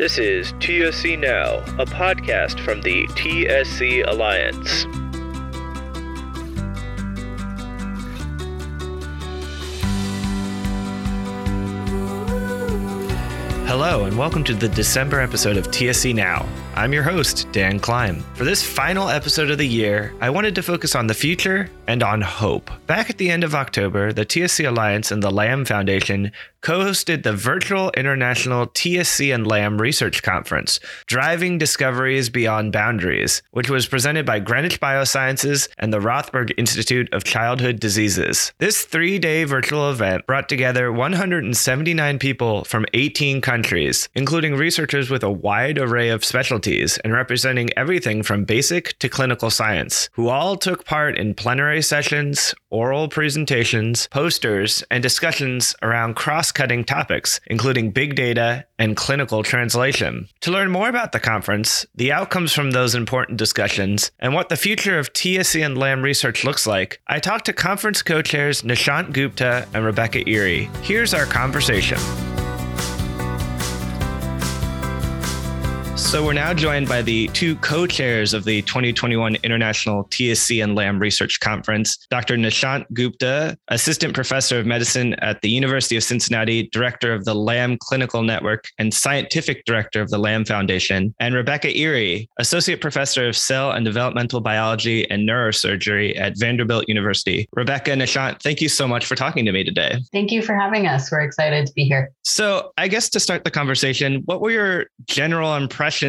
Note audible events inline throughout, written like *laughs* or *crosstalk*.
This is TSC Now, a podcast from the TSC Alliance. Hello, and welcome to the December episode of TSC Now. I'm your host, Dan Klein. For this final episode of the year, I wanted to focus on the future and on hope. Back at the end of October, the TSC Alliance and the LAM Foundation co hosted the virtual international TSC and LAM Research Conference, Driving Discoveries Beyond Boundaries, which was presented by Greenwich Biosciences and the Rothberg Institute of Childhood Diseases. This three day virtual event brought together 179 people from 18 countries, including researchers with a wide array of specialties and representing everything from basic to clinical science, who all took part in plenary sessions, oral presentations, posters, and discussions around cross cutting topics, including big data and clinical translation. To learn more about the conference, the outcomes from those important discussions, and what the future of TSC and LAM research looks like, I talked to conference co chairs Nishant Gupta and Rebecca Ihrie. Here's our conversation. So we're now joined by the two co-chairs of the 2021 International TSC and LAM Research Conference, Dr. Nishant Gupta, Assistant Professor of Medicine at the University of Cincinnati, Director of the LAM Clinical Network, and Scientific Director of the LAM Foundation, and Rebecca Ihrie, Associate Professor of Cell and Developmental Biology and Neurosurgery at Vanderbilt University. Rebecca and Nishant, thank you so much for talking to me today. Thank you for having us. We're excited to be here. So I guess to start the conversation, what were your general impressions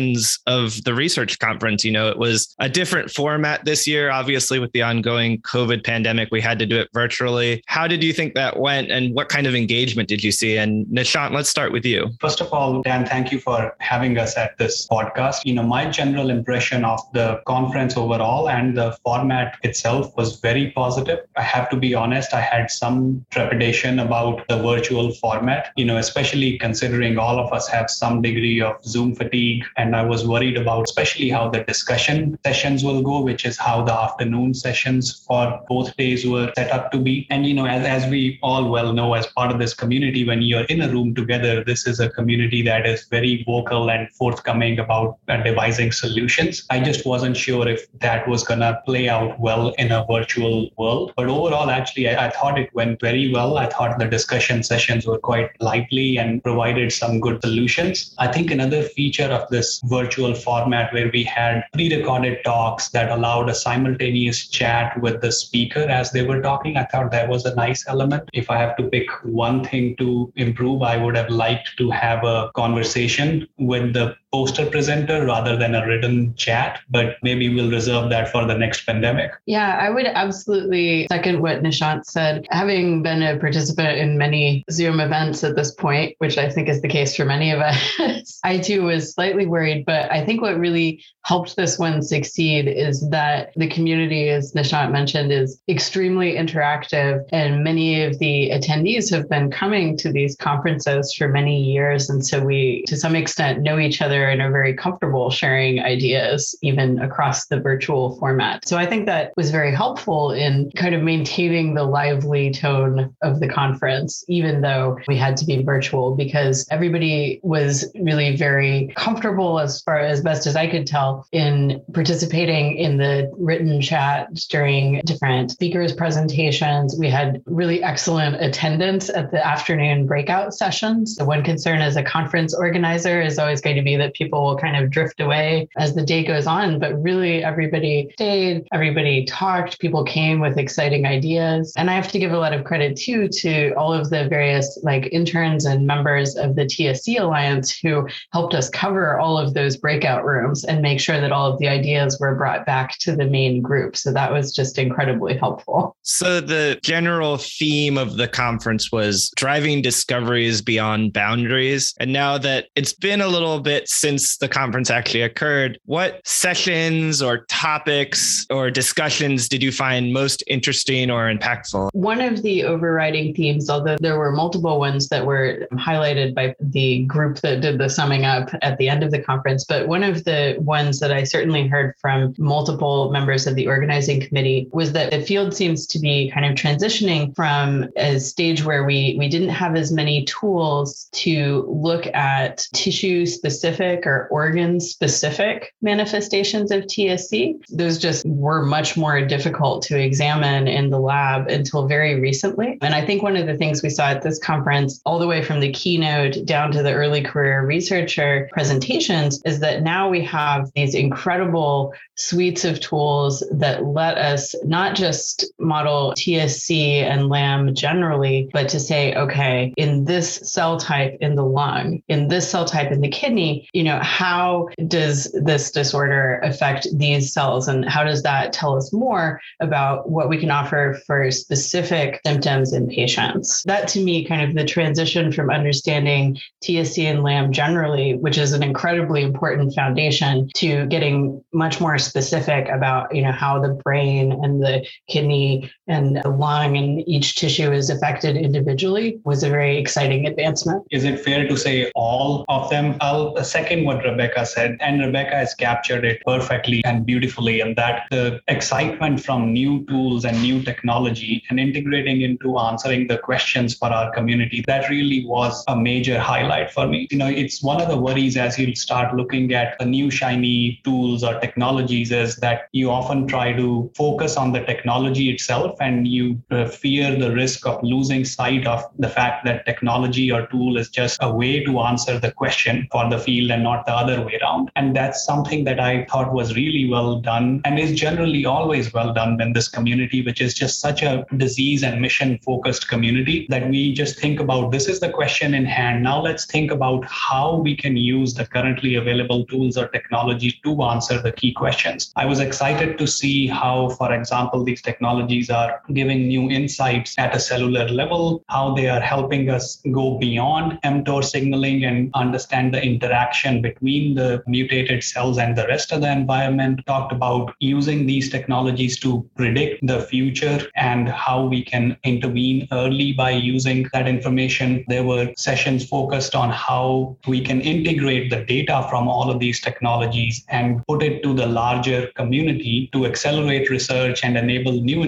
of the research conference. You know, it was a different format this year. Obviously, with the ongoing COVID pandemic, we had to do it virtually. How did you think that went, and what kind of engagement did you see? And Nishant, let's start with you. First of all, Dan, thank you for having us at this podcast. You know, my general impression of the conference overall and the format itself was very positive. I have to be honest, I had some trepidation about the virtual format, you know, especially considering all of us have some degree of Zoom fatigue and I was worried about especially how the discussion sessions will go, which is how the afternoon sessions for both days were set up to be. And, you know, as, as we all well know, as part of this community, when you're in a room together, this is a community that is very vocal and forthcoming about uh, devising solutions. I just wasn't sure if that was going to play out well in a virtual world. But overall, actually, I, I thought it went very well. I thought the discussion sessions were quite lively and provided some good solutions. I think another feature of this virtual format where we had pre-recorded talks that allowed a simultaneous chat with the speaker as they were talking. I thought that was a nice element. If I have to pick one thing to improve, I would have liked to have a conversation with the poster presenter rather than a written chat, but maybe we'll reserve that for the next pandemic. Yeah, I would absolutely second what Nishant said. Having been a participant in many Zoom events at this point, which I think is the case for many of us, *laughs* I too was slightly worried. But I think what really helped this one succeed is that the community, as Nishant mentioned, is extremely interactive. And many of the attendees have been coming to these conferences for many years. And so we, to some extent, know each other and are very comfortable sharing ideas, even across the virtual format. So I think that was very helpful in kind of maintaining the lively tone of the conference, even though we had to be virtual, because everybody was really very comfortable as far as best as I could tell in participating in the written chat during different speakers' presentations. We had really excellent attendance at the afternoon breakout sessions. The one concern as a conference organizer is always going to be that people will kind of drift away as the day goes on. But really, everybody stayed, everybody talked, people came with exciting ideas. And I have to give a lot of credit too to all of the various like interns and members of the TSC Alliance who helped us cover all of those breakout rooms and make sure that all of the ideas were brought back to the main group. So that was just incredibly helpful. So the general theme of the conference was driving discoveries beyond boundaries. And now that it's been a little bit since the conference actually occurred. What sessions or topics or discussions did you find most interesting or impactful? One of the overriding themes, although there were multiple ones that were highlighted by the group that did the summing up at the end of the conference, but one of the ones that I certainly heard from multiple members of the organizing committee was that the field seems to be kind of transitioning from a stage where we we didn't have as many tools to look at tissue specific or organ specific manifestations of TSC. Those just were much more difficult to examine in the lab until very recently. And I think one of the things we saw at this conference, all the way from the keynote down to the early career researcher presentations, is that now we have these incredible suites of tools that let us not just model TSC and LAM generally, but to say, okay, in this cell type in the lung, in this cell type in the kidney, you know, how does this disorder affect these cells? And how does that tell us more about what we can offer for specific symptoms in patients? That to me, kind of the transition from understanding TSC and LAM generally, which is an incredibly important foundation, to getting much more specific about, you know, how the brain and the kidney and the lung and each tissue is affected individually was a very exciting advancement. Is it fair to say all of them? I'll second what Rebecca said, and Rebecca has captured it perfectly and beautifully, and that the excitement from new tools and new technology and integrating into answering the questions for our community, that really was a major highlight for me. You know, it's one of the worries as you start looking at the new shiny tools or technologies is that you often try to focus on the technology itself and you uh, fear the risk of losing sight of the fact that technology or tool is just a way to answer the question for the field and not the other way around. And that's something that I thought was really well done and is generally always well done in this community, which is just such a disease and mission focused community that we just think about this is the question in hand. Now let's think about how we can use the currently available tools or technology to answer the key questions. I was excited to see how, for example, these technologies are giving new insights at a cellular level, how they are helping us go beyond mTOR signaling and understand the interaction between the mutated cells and the rest of the environment. Talked about using these technologies to predict the future and how we can intervene early by using that information. There were sessions focused on how we can integrate the data from all of these technologies and put it to the larger community to accelerate research and enable new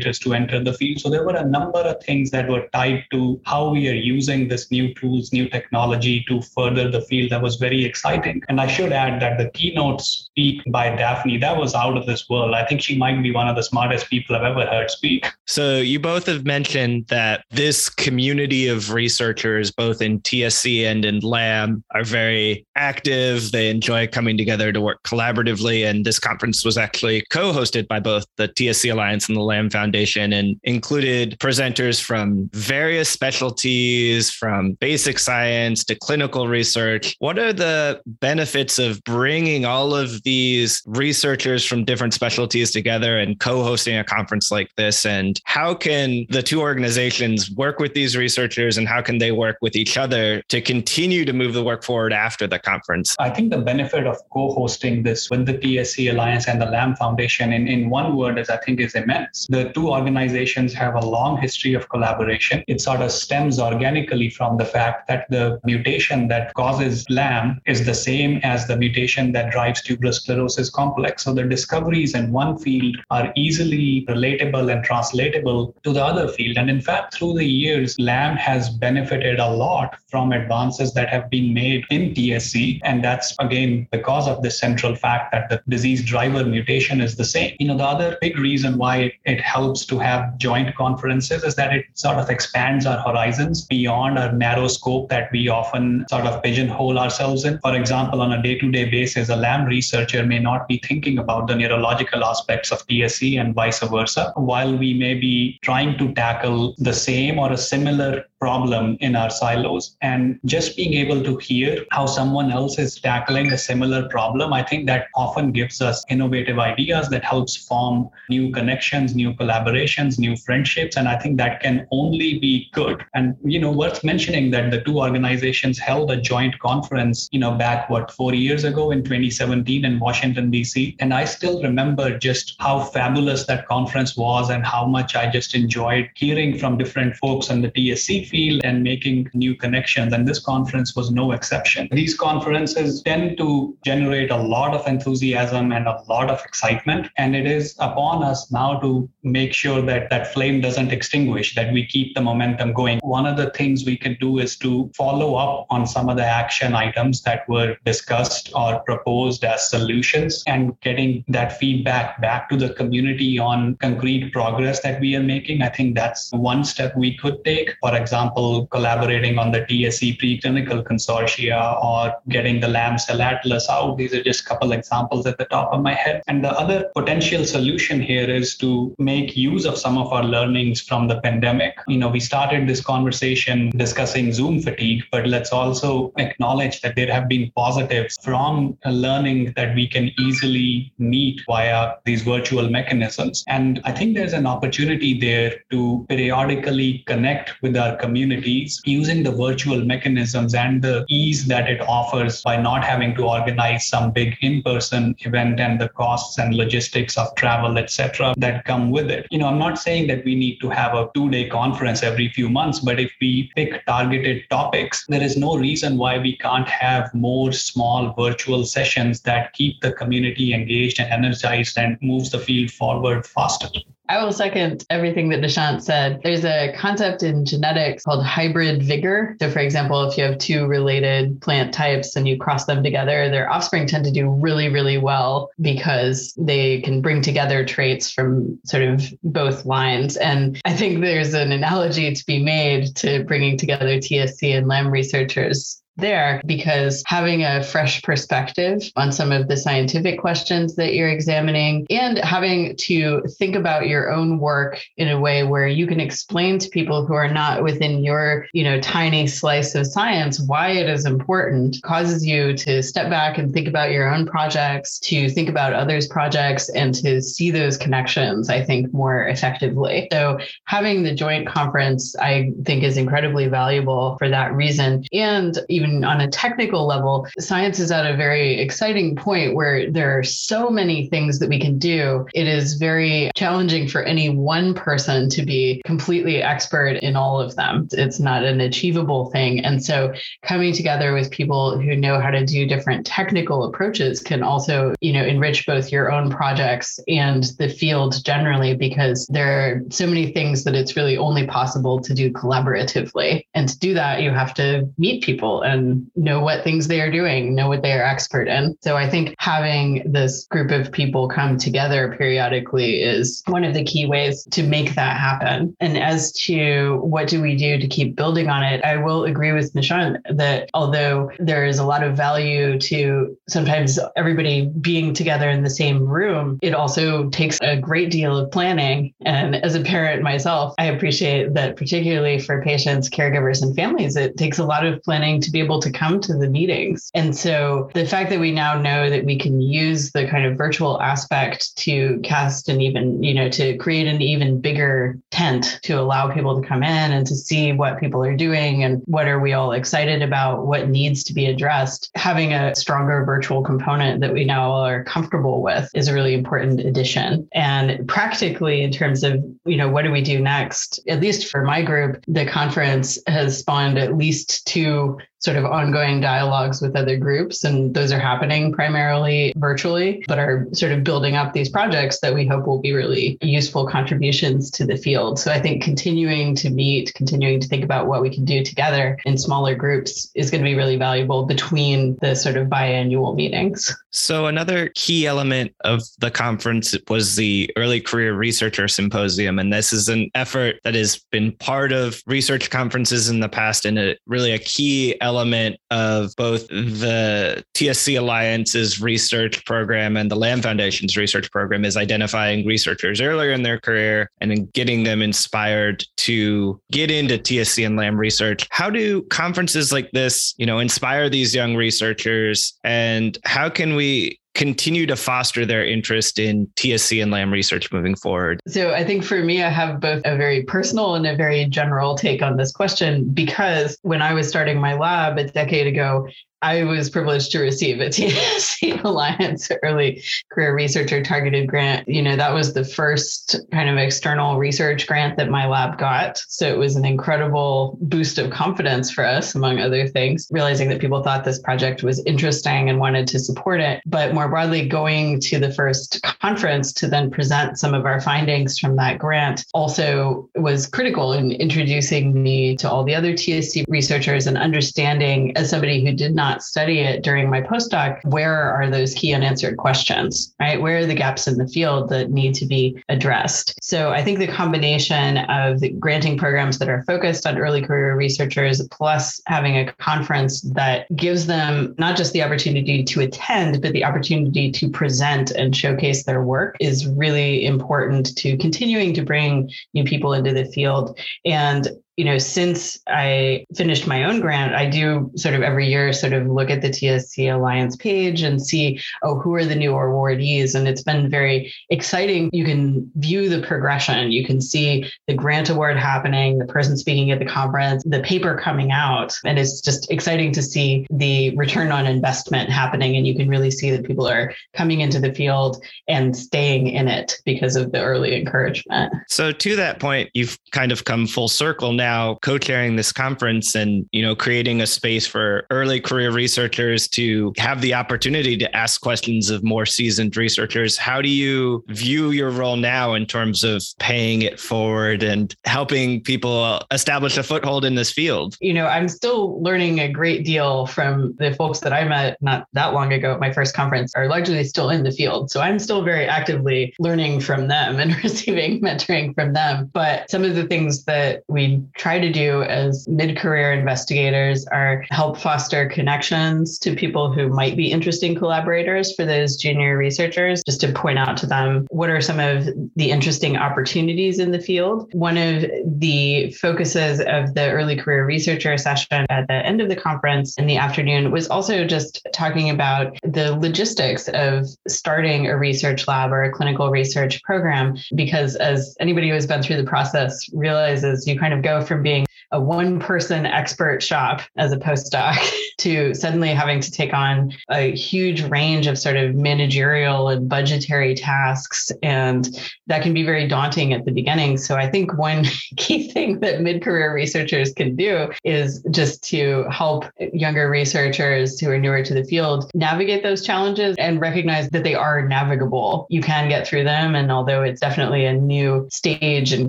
to enter the field. So there were a number of things that were tied to how we are using this new tools, new technology to further the field. That was very exciting. And I should add that the keynote speak by Daphne, that was out of this world. I think she might be one of the smartest people I've ever heard speak. So you both have mentioned that this community of researchers, both in TSC and in LAM, are very active. They enjoy coming together to work collaboratively. And this conference was actually co hosted by both the TSC Alliance and the LAM Foundation and included presenters from various specialties, from basic science to clinical research. What are the benefits of bringing all of these researchers from different specialties together and co hosting a conference like this? And how can the two organizations work with these researchers and how can they work with each other to continue to move the work forward after the conference? I think the benefit of co hosting this with the TSC Alliance and the LAM Foundation in, in one word is I think is immense. The two organizations have a long history of collaboration. It sort of stems organically from the fact that the mutation that causes LAM is the same as the mutation that drives tuberous sclerosis complex. So the discoveries in one field are easily relatable and translatable to the other field. And in fact, through the years, LAM has benefited a lot from advances that have been made in TSC. And that's again because of the central fact that the disease driver mutation is the same. You know, the other big reason why it helps to have joint conferences is that it sort of expands our horizons beyond our narrow scope that we often sort of pigeonhole ourselves in. For example, on a day to day basis, a LAM researcher may not be thinking about the neurological aspects of TSC and vice versa, while we may be trying to tackle the same or a similar problem in our silos. And just being able to hear how someone else is tackling a similar problem, I think that often gives us innovative ideas that helps form new connections, new collaborations, new friendships. And I think that can only be good. And, you know, worth mentioning that the two organizations held a joint conference, you know, back, what, four years ago in 2017 in Washington, D.C. And I still remember just how fabulous that conference was and how much I just enjoyed hearing from different folks in the TSC field and making new connections. And this conference was no exception. These conferences tend to generate a lot of enthusiasm and a lot of excitement. And it is upon us now to make sure that that flame doesn't extinguish, that we keep the momentum going. One of the things we can do is to follow up on some of the action items that were discussed or proposed as solutions and getting that feedback back to the community on concrete progress that we are making. I think that's one step we could take. For example, collaborating on the TSC preclinical consortia or getting the LAM cell atlas out. These are just a couple examples at the top of my head. And the other potential solution here is to make use of some of our learnings from the pandemic. You know, we started this conversation discussing Zoom fatigue, but let's also acknowledge that there have been positives from learning that we can easily meet via these virtual mechanisms. And I think there's an opportunity there to periodically connect with our communities using the virtual mechanisms and the ease that it offers by not having to organize some big in-person event and the costs and logistics of travel, etc., that come with it. You know, I'm not saying that we need to have a two-day conference every few months, but if we pick targeted topics, there is no reason why we can't have more small virtual sessions that keep the community engaged and energized and moves the field forward faster. I will second everything that Nishant said. There's a concept in genetics called hybrid vigor. So, for example, if you have two related plant types and you cross them together, their offspring tend to do really, really well because they can bring together traits from sort of both lines. And I think there's an analogy to be made to bringing together TSC and LAM researchers there because having a fresh perspective on some of the scientific questions that you're examining and having to think about your own work in a way where you can explain to people who are not within your, you know, tiny slice of science why it is important causes you to step back and think about your own projects, to think about others' projects and to see those connections, I think, more effectively. So having the joint conference, I think is incredibly valuable for that reason. And even even on a technical level, science is at a very exciting point where there are so many things that we can do. It is very challenging for any one person to be completely expert in all of them. It's not an achievable thing. And so coming together with people who know how to do different technical approaches can also, you know, enrich both your own projects and the field generally because there are so many things that it's really only possible to do collaboratively. And to do that, you have to meet people and know what things they are doing, know what they are expert in. So I think having this group of people come together periodically is one of the key ways to make that happen. And as to what do we do to keep building on it, I will agree with Nishant that although there is a lot of value to sometimes everybody being together in the same room, it also takes a great deal of planning. And as a parent myself, I appreciate that particularly for patients, caregivers, and families, it takes a lot of planning to be able to come to the meetings. And so the fact that we now know that we can use the kind of virtual aspect to cast an even, you know, to create an even bigger tent to allow people to come in and to see what people are doing and what are we all excited about, what needs to be addressed. Having a stronger virtual component that we now are comfortable with is a really important addition. And practically, in terms of, you know, what do we do next? At least for my group, the conference has spawned at least two sort of ongoing dialogues with other groups. And those are happening primarily virtually, but are sort of building up these projects that we hope will be really useful contributions to the field. So I think continuing to meet, continuing to think about what we can do together in smaller groups is going to be really valuable between the sort of biannual meetings. So another key element of the conference was the Early Career Researcher Symposium. And this is an effort that has been part of research conferences in the past and a, really a key element of both the TSC Alliance's research program and the LAM Foundation's research program is identifying researchers earlier in their career and then getting them inspired to get into TSC and LAM research. How do conferences like this, you know, inspire these young researchers and how can we we continue to foster their interest in TSC and LAM research moving forward? So I think for me, I have both a very personal and a very general take on this question because when I was starting my lab a decade ago, I was privileged to receive a *laughs* TSC Alliance Early Career Researcher Targeted Grant. You know, that was the first kind of external research grant that my lab got. So it was an incredible boost of confidence for us, among other things, realizing that people thought this project was interesting and wanted to support it. But more broadly, going to the first conference to then present some of our findings from that grant also was critical in introducing me to all the other TSC researchers and understanding, as somebody who did not study it during my postdoc, where are those key unanswered questions, right? Where are the gaps in the field that need to be addressed? So I think the combination of the granting programs that are focused on early career researchers, plus having a conference that gives them not just the opportunity to attend, but the opportunity to present and showcase their work is really important to continuing to bring new people into the field. And you know, since I finished my own grant, I do sort of every year sort of look at the TSC Alliance page and see, oh, who are the new awardees? And it's been very exciting. You can view the progression. You can see the grant award happening, the person speaking at the conference, the paper coming out. And it's just exciting to see the return on investment happening. And you can really see that people are coming into the field and staying in it because of the early encouragement. So, to that point, you've kind of come full circle now co-chairing this conference and you know creating a space for early career researchers to have the opportunity to ask questions of more seasoned researchers. How do you view your role now in terms of paying it forward and helping people establish a foothold in this field? You know i'm still learning a great deal from the folks that i met not that long ago at my first conference are largely still in the field. So i'm still very actively learning from them and *laughs* receiving mentoring from them. But some of the things that we try to do as mid career investigators are help foster connections to people who might be interesting collaborators for those junior researchers, just to point out to them what are some of the interesting opportunities in the field. One of the focuses of the early career researcher session at the end of the conference in the afternoon was also just talking about the logistics of starting a research lab or a clinical research program, because as anybody who has been through the process realizes, you kind of go from being a one person expert shop as a postdoc *laughs* to suddenly having to take on a huge range of sort of managerial and budgetary tasks. And that can be very daunting at the beginning. So I think one *laughs* key thing that mid career researchers can do is just to help younger researchers who are newer to the field navigate those challenges and recognize that they are navigable. You can get through them. And although it's definitely a new stage and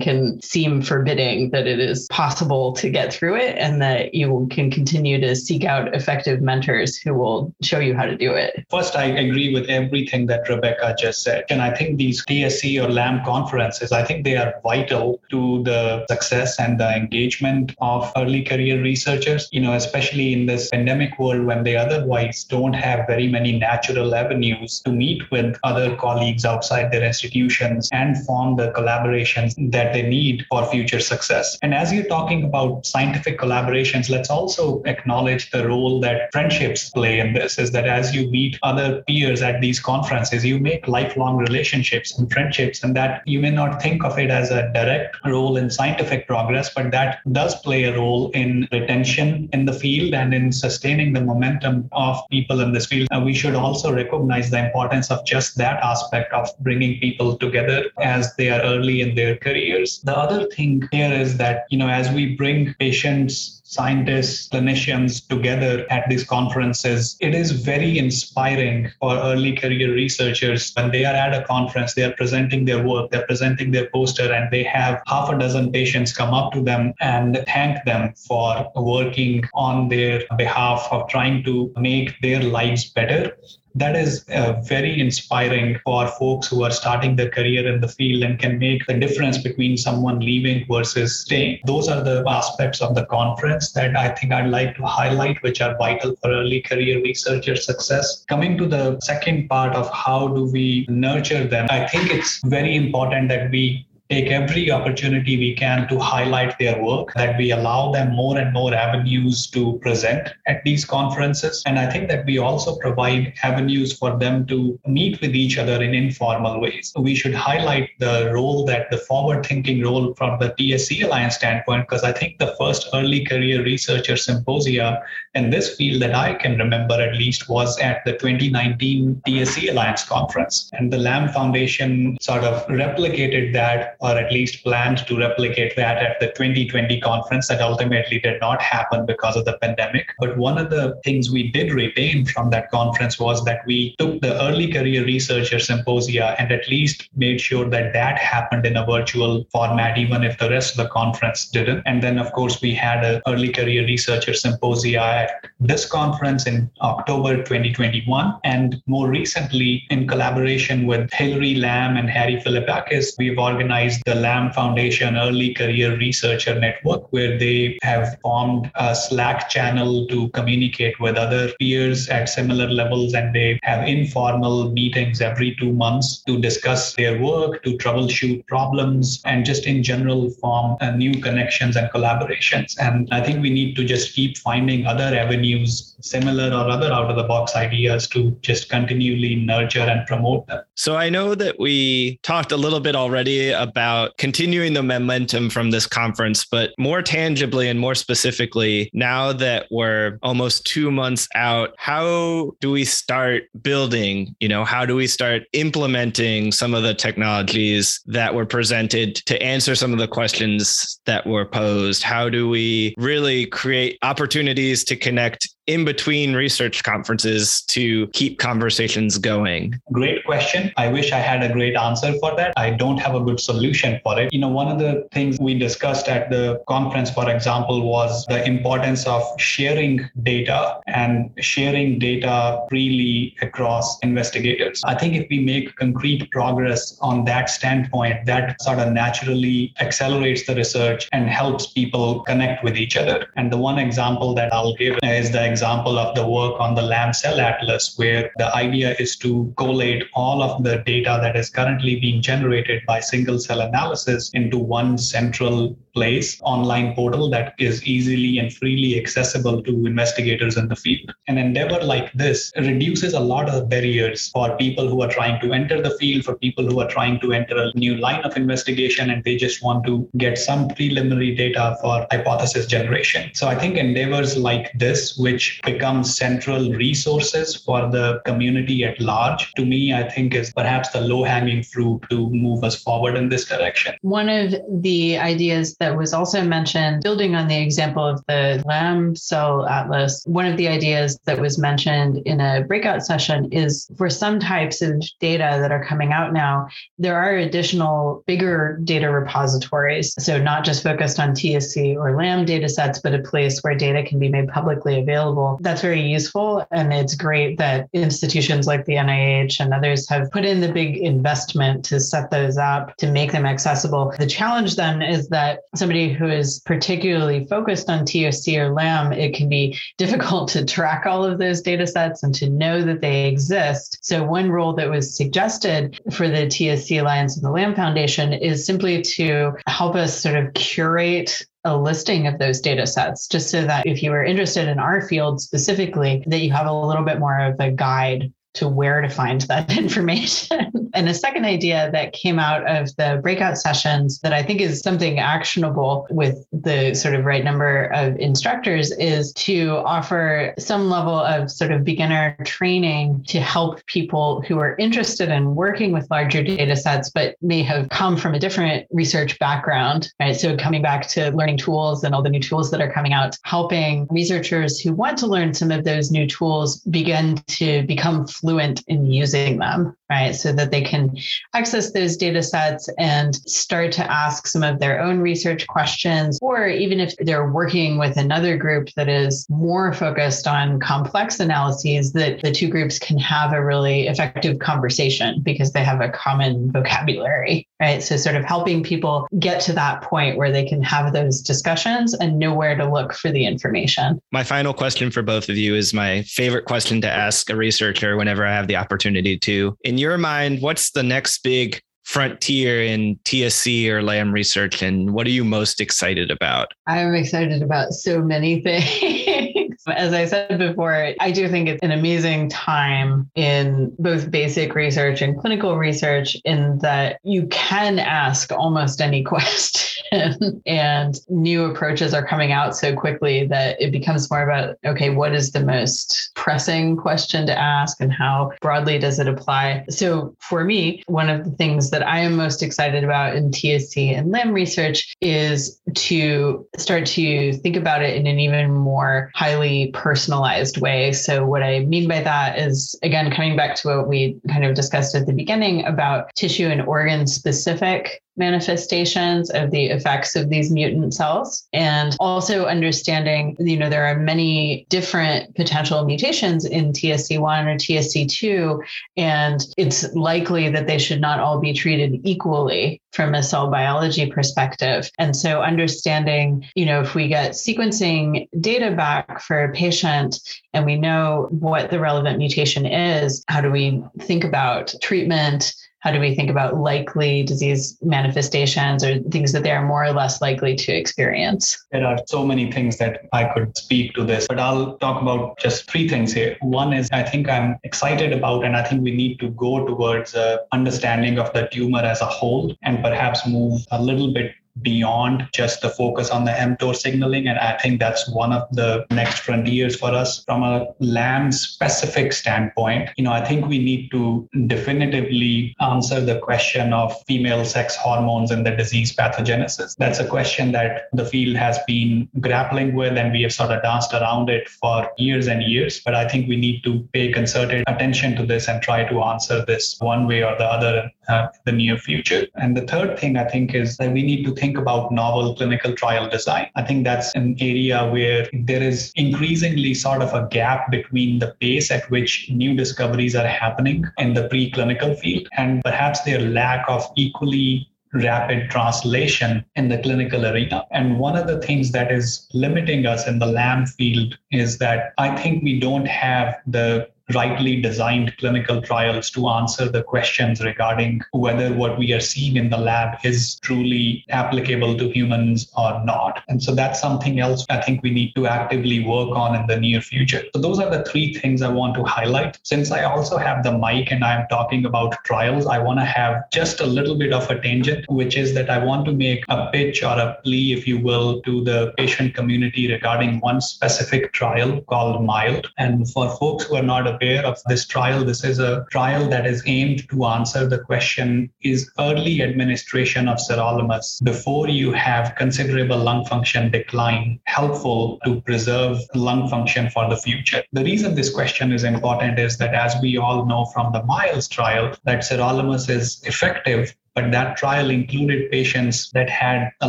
can seem forbidding, that it is possible to get through it and that you can continue to seek out effective mentors who will show you how to do it. First, I agree with everything that Rebecca just said. And I think these TSC or LAM conferences, I think they are vital to the success and the engagement of early career researchers, you know, especially in this pandemic world when they otherwise don't have very many natural avenues to meet with other colleagues outside their institutions and form the collaborations that they need for future success. And as you're talking about scientific collaborations, let's also acknowledge the role that friendships play in this is that as you meet other peers at these conferences, you make lifelong relationships and friendships, and that you may not think of it as a direct role in scientific progress, but that does play a role in retention in the field and in sustaining the momentum of people in this field. And we should also recognize the importance of just that aspect of bringing people together as they are early in their careers. The other thing here is that, you know, as we bring patients, scientists, clinicians together at these conferences, it is very inspiring for early career researchers. When they are at a conference, they are presenting their work, they're presenting their poster, and they have half a dozen patients come up to them and thank them for working on their behalf of trying to make their lives better that is uh, very inspiring for folks who are starting their career in the field and can make the difference between someone leaving versus staying. Those are the aspects of the conference that I think I'd like to highlight, which are vital for early career researcher success. Coming to the second part of how do we nurture them, I think it's very important that we take every opportunity we can to highlight their work, that we allow them more and more avenues to present at these conferences. And I think that we also provide avenues for them to meet with each other in informal ways. We should highlight the role that the forward thinking role from the TSC Alliance standpoint, because I think the first early career researcher symposia in this field that I can remember at least was at the 2019 TSC Alliance conference. And the LAM Foundation sort of replicated that or at least planned to replicate that at the 2020 conference that ultimately did not happen because of the pandemic. But one of the things we did retain from that conference was that we took the early career researcher symposia and at least made sure that that happened in a virtual format, even if the rest of the conference didn't. And then, of course, we had an early career researcher symposia at this conference in October 2021. And more recently, in collaboration with Hilary Lamb and Harry Filippakis, we've organized the LAM Foundation Early Career Researcher Network, where they have formed a Slack channel to communicate with other peers at similar levels. And they have informal meetings every two months to discuss their work, to troubleshoot problems, and just in general form uh, new connections and collaborations. And I think we need to just keep finding other avenues, similar or other out of the box ideas to just continually nurture and promote them. So I know that we talked a little bit already about continuing the momentum from this conference, but more tangibly and more specifically, now that we're almost two months out, how do we start building? You know, how do we start implementing some of the technologies that were presented to answer some of the questions that were posed? How do we really create opportunities to connect in between research conferences to keep conversations going? Great question. I wish I had a great answer for that. I don't have a good solution for it. You know, one of the things we discussed at the conference, for example, was the importance of sharing data and sharing data freely across investigators. I think if we make concrete progress on that standpoint, that sort of naturally accelerates the research and helps people connect with each other. And the one example that I'll give is the example of the work on the LAM Cell Atlas, where the idea is to collate all of the data that is currently being generated by single cell analysis into one central place, online portal that is easily and freely accessible to investigators in the field. An endeavor like this reduces a lot of barriers for people who are trying to enter the field, for people who are trying to enter a new line of investigation, and they just want to get some preliminary data for hypothesis generation. So I think endeavors like this, which become central resources for the community at large, to me, I think is perhaps the low hanging fruit to move us forward in this direction. One of the ideas that that was also mentioned, building on the example of the LAM cell atlas, one of the ideas that was mentioned in a breakout session is for some types of data that are coming out now, there are additional bigger data repositories. So not just focused on TSC or LAM data sets, but a place where data can be made publicly available. That's very useful. And it's great that institutions like the NIH and others have put in the big investment to set those up to make them accessible. The challenge then is that somebody who is particularly focused on TSC or LAM, it can be difficult to track all of those data sets and to know that they exist. So, one role that was suggested for the TSC Alliance and the LAM Foundation is simply to help us sort of curate a listing of those data sets just so that if you are interested in our field specifically that you have a little bit more of a guide to where to find that *laughs* information. and a second idea that came out of the breakout sessions that I think is something actionable with the sort of right number of instructors is to offer some level of sort of beginner training to help people who are interested in working with larger data sets, but may have come from a different research background. Right. So coming back to learning tools and all the new tools that are coming out, helping researchers who want to learn some of those new tools begin to become fluent in using them, right? So that they can access those data sets and start to ask some of their own research questions, or even if they're working with another group that is more focused on complex analyses, that the two groups can have a really effective conversation because they have a common vocabulary, right? So, sort of helping people get to that point where they can have those discussions and know where to look for the information. My final question for both of you is my favorite question to ask a researcher whenever I have the opportunity to. In your mind, what's the next big frontier in TSC or LAM research, and what are you most excited about? I'm excited about so many things. As I said before, I do think it's an amazing time in both basic research and clinical research in that you can ask almost any *laughs* question and new approaches are coming out so quickly that it becomes more about okay, what is the most pressing question to ask and how broadly does it apply? So for me, one of the things that I am most excited about in TSC and LAM research is to start to think about it in an even more highly personalized way. So, what I mean by that is, again, coming back to what we kind of discussed at the beginning about tissue and organ specific manifestations of the effects of these mutant cells and also understanding you know there are many different potential mutations in TSC1 or TSC2 and it's likely that they should not all be treated equally from a cell biology perspective. And so understanding you know if we get sequencing data back for a patient and we know what the relevant mutation is how do we think about treatment how do we think about likely disease manifestations or things that they are more or less likely to experience? There are so many things that I could speak to this, but I'll talk about just three things here. One is I think I'm excited about, and I think we need to go towards a understanding of the tumor as a whole and perhaps move a little bit beyond just the focus on the mTOR signaling. And I think that's one of the next frontiers for us from a LAM specific standpoint. You know, I think we need to definitively answer the question of female sex hormones and the disease pathogenesis. That's a question that the field has been grappling with, and we have sort of danced around it for years and years. But I think we need to pay concerted attention to this and try to answer this one way or the other uh, in the near future. And the third thing I think is that we need to think think about novel clinical trial design. I think that's an area where there is increasingly sort of a gap between the pace at which new discoveries are happening in the preclinical field and perhaps their lack of equally rapid translation in the clinical arena. And one of the things that is limiting us in the LAM field is that I think we don't have the rightly designed clinical trials to answer the questions regarding whether what we are seeing in the lab is truly applicable to humans or not. And so that's something else I think we need to actively work on in the near future. So those are the three things I want to highlight. Since I also have the mic and I'm talking about trials, I want to have just a little bit of a tangent, which is that I want to make a pitch or a plea, if you will, to the patient community regarding one specific trial called MILD. And for folks who are not aware of this trial. This is a trial that is aimed to answer the question Is early administration of sirolimus before you have considerable lung function decline helpful to preserve lung function for the future? The reason this question is important is that, as we all know from the MILES trial, that sirolimus is effective but that trial included patients that had a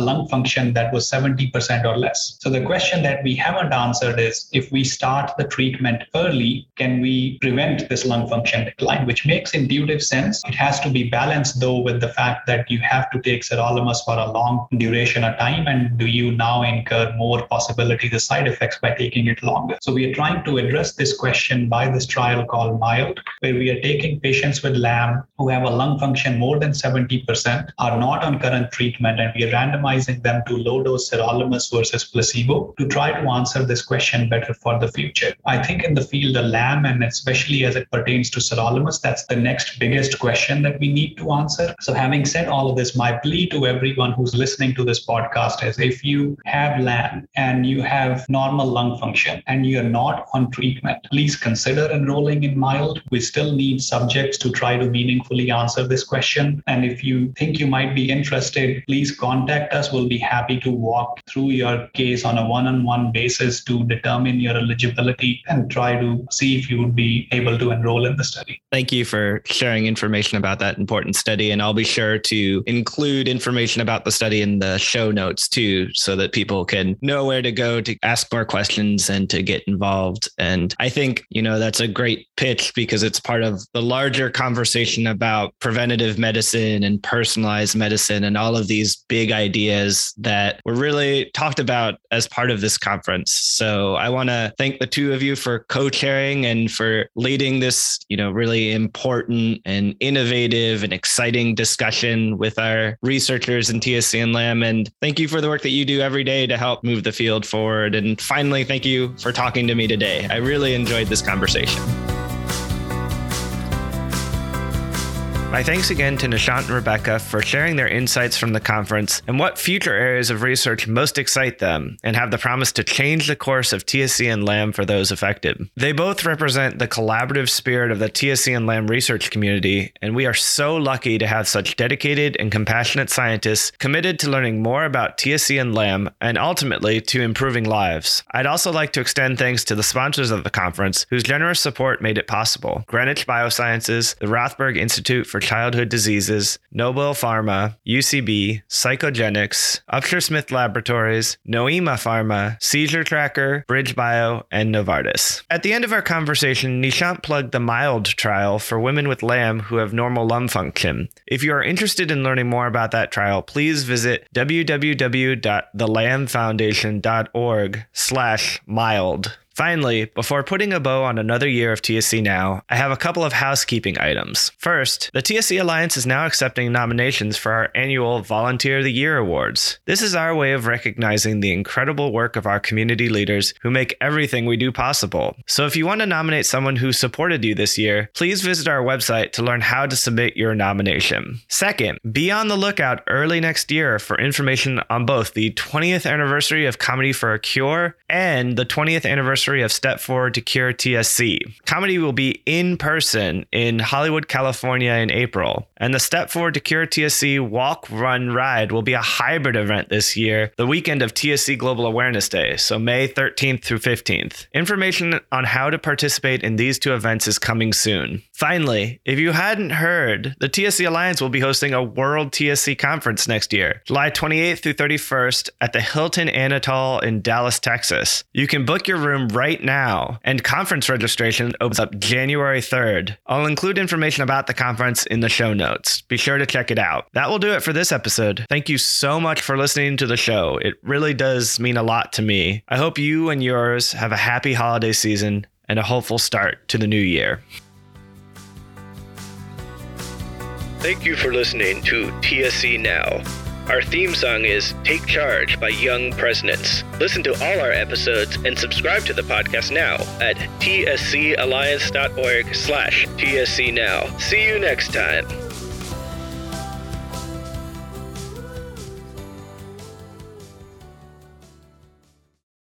lung function that was 70% or less. So the question that we haven't answered is if we start the treatment early, can we prevent this lung function decline, which makes intuitive sense. It has to be balanced though with the fact that you have to take sirolimus for a long duration of time. And do you now incur more possibilities of side effects by taking it longer? So we are trying to address this question by this trial called MILD, where we are taking patients with LAM who have a lung function more than 70 percent are not on current treatment, and we are randomizing them to low dose sirolimus versus placebo to try to answer this question better for the future. I think in the field of LAM, and especially as it pertains to sirolimus, that's the next biggest question that we need to answer. So, having said all of this, my plea to everyone who's listening to this podcast is if you have LAM and you have normal lung function and you're not on treatment, please consider enrolling in MILD. We still need subjects to try to meaningfully answer this question. And if you think you might be interested, please contact us. We'll be happy to walk through your case on a one on one basis to determine your eligibility and try to see if you would be able to enroll in the study. Thank you for sharing information about that important study. And I'll be sure to include information about the study in the show notes too, so that people can know where to go to ask more questions and to get involved. And I think, you know, that's a great pitch because it's part of the larger conversation about preventative medicine and personalized medicine and all of these big ideas that were really talked about as part of this conference. So I want to thank the two of you for co-chairing and for leading this, you know, really important and innovative and exciting discussion with our researchers in TSC and LAM. And thank you for the work that you do every day to help move the field forward. And finally, thank you for talking to me today. I really enjoyed this conversation. My thanks again to Nishant and Rebecca for sharing their insights from the conference and what future areas of research most excite them and have the promise to change the course of TSC and LAM for those affected. They both represent the collaborative spirit of the TSC and LAM research community, and we are so lucky to have such dedicated and compassionate scientists committed to learning more about TSC and LAM and ultimately to improving lives. I'd also like to extend thanks to the sponsors of the conference whose generous support made it possible Greenwich Biosciences, the Rothberg Institute for for Childhood Diseases, Nobel Pharma, UCB, Psychogenics, Upsher Smith Laboratories, Noema Pharma, Seizure Tracker, BridgeBio, and Novartis. At the end of our conversation, Nishant plugged the MILD trial for women with LAM who have normal lung function. If you are interested in learning more about that trial, please visit www.thelamfoundation.org slash mild. Finally, before putting a bow on another year of TSC Now, I have a couple of housekeeping items. First, the TSC Alliance is now accepting nominations for our annual Volunteer of the Year Awards. This is our way of recognizing the incredible work of our community leaders who make everything we do possible. So if you want to nominate someone who supported you this year, please visit our website to learn how to submit your nomination. Second, be on the lookout early next year for information on both the 20th anniversary of Comedy for a Cure and the 20th anniversary anniversary of Step Forward to Cure TSC. Comedy will be in person in Hollywood, California in April. And the Step Forward to Cure TSC Walk, Run, Ride will be a hybrid event this year, the weekend of TSC Global Awareness Day, so May 13th through 15th. Information on how to participate in these two events is coming soon. Finally, if you hadn't heard, the TSC Alliance will be hosting a World TSC conference next year, July 28th through 31st at the Hilton Anatole in Dallas, Texas. You can book your room right now, and conference registration opens up January 3rd. I'll include information about the conference in the show notes. Be sure to check it out. That will do it for this episode. Thank you so much for listening to the show. It really does mean a lot to me. I hope you and yours have a happy holiday season and a hopeful start to the new year. Thank you for listening to TSC Now. Our theme song is Take Charge by Young Presidents. Listen to all our episodes and subscribe to the podcast now at tscalliance.org slash tscnow. See you next time.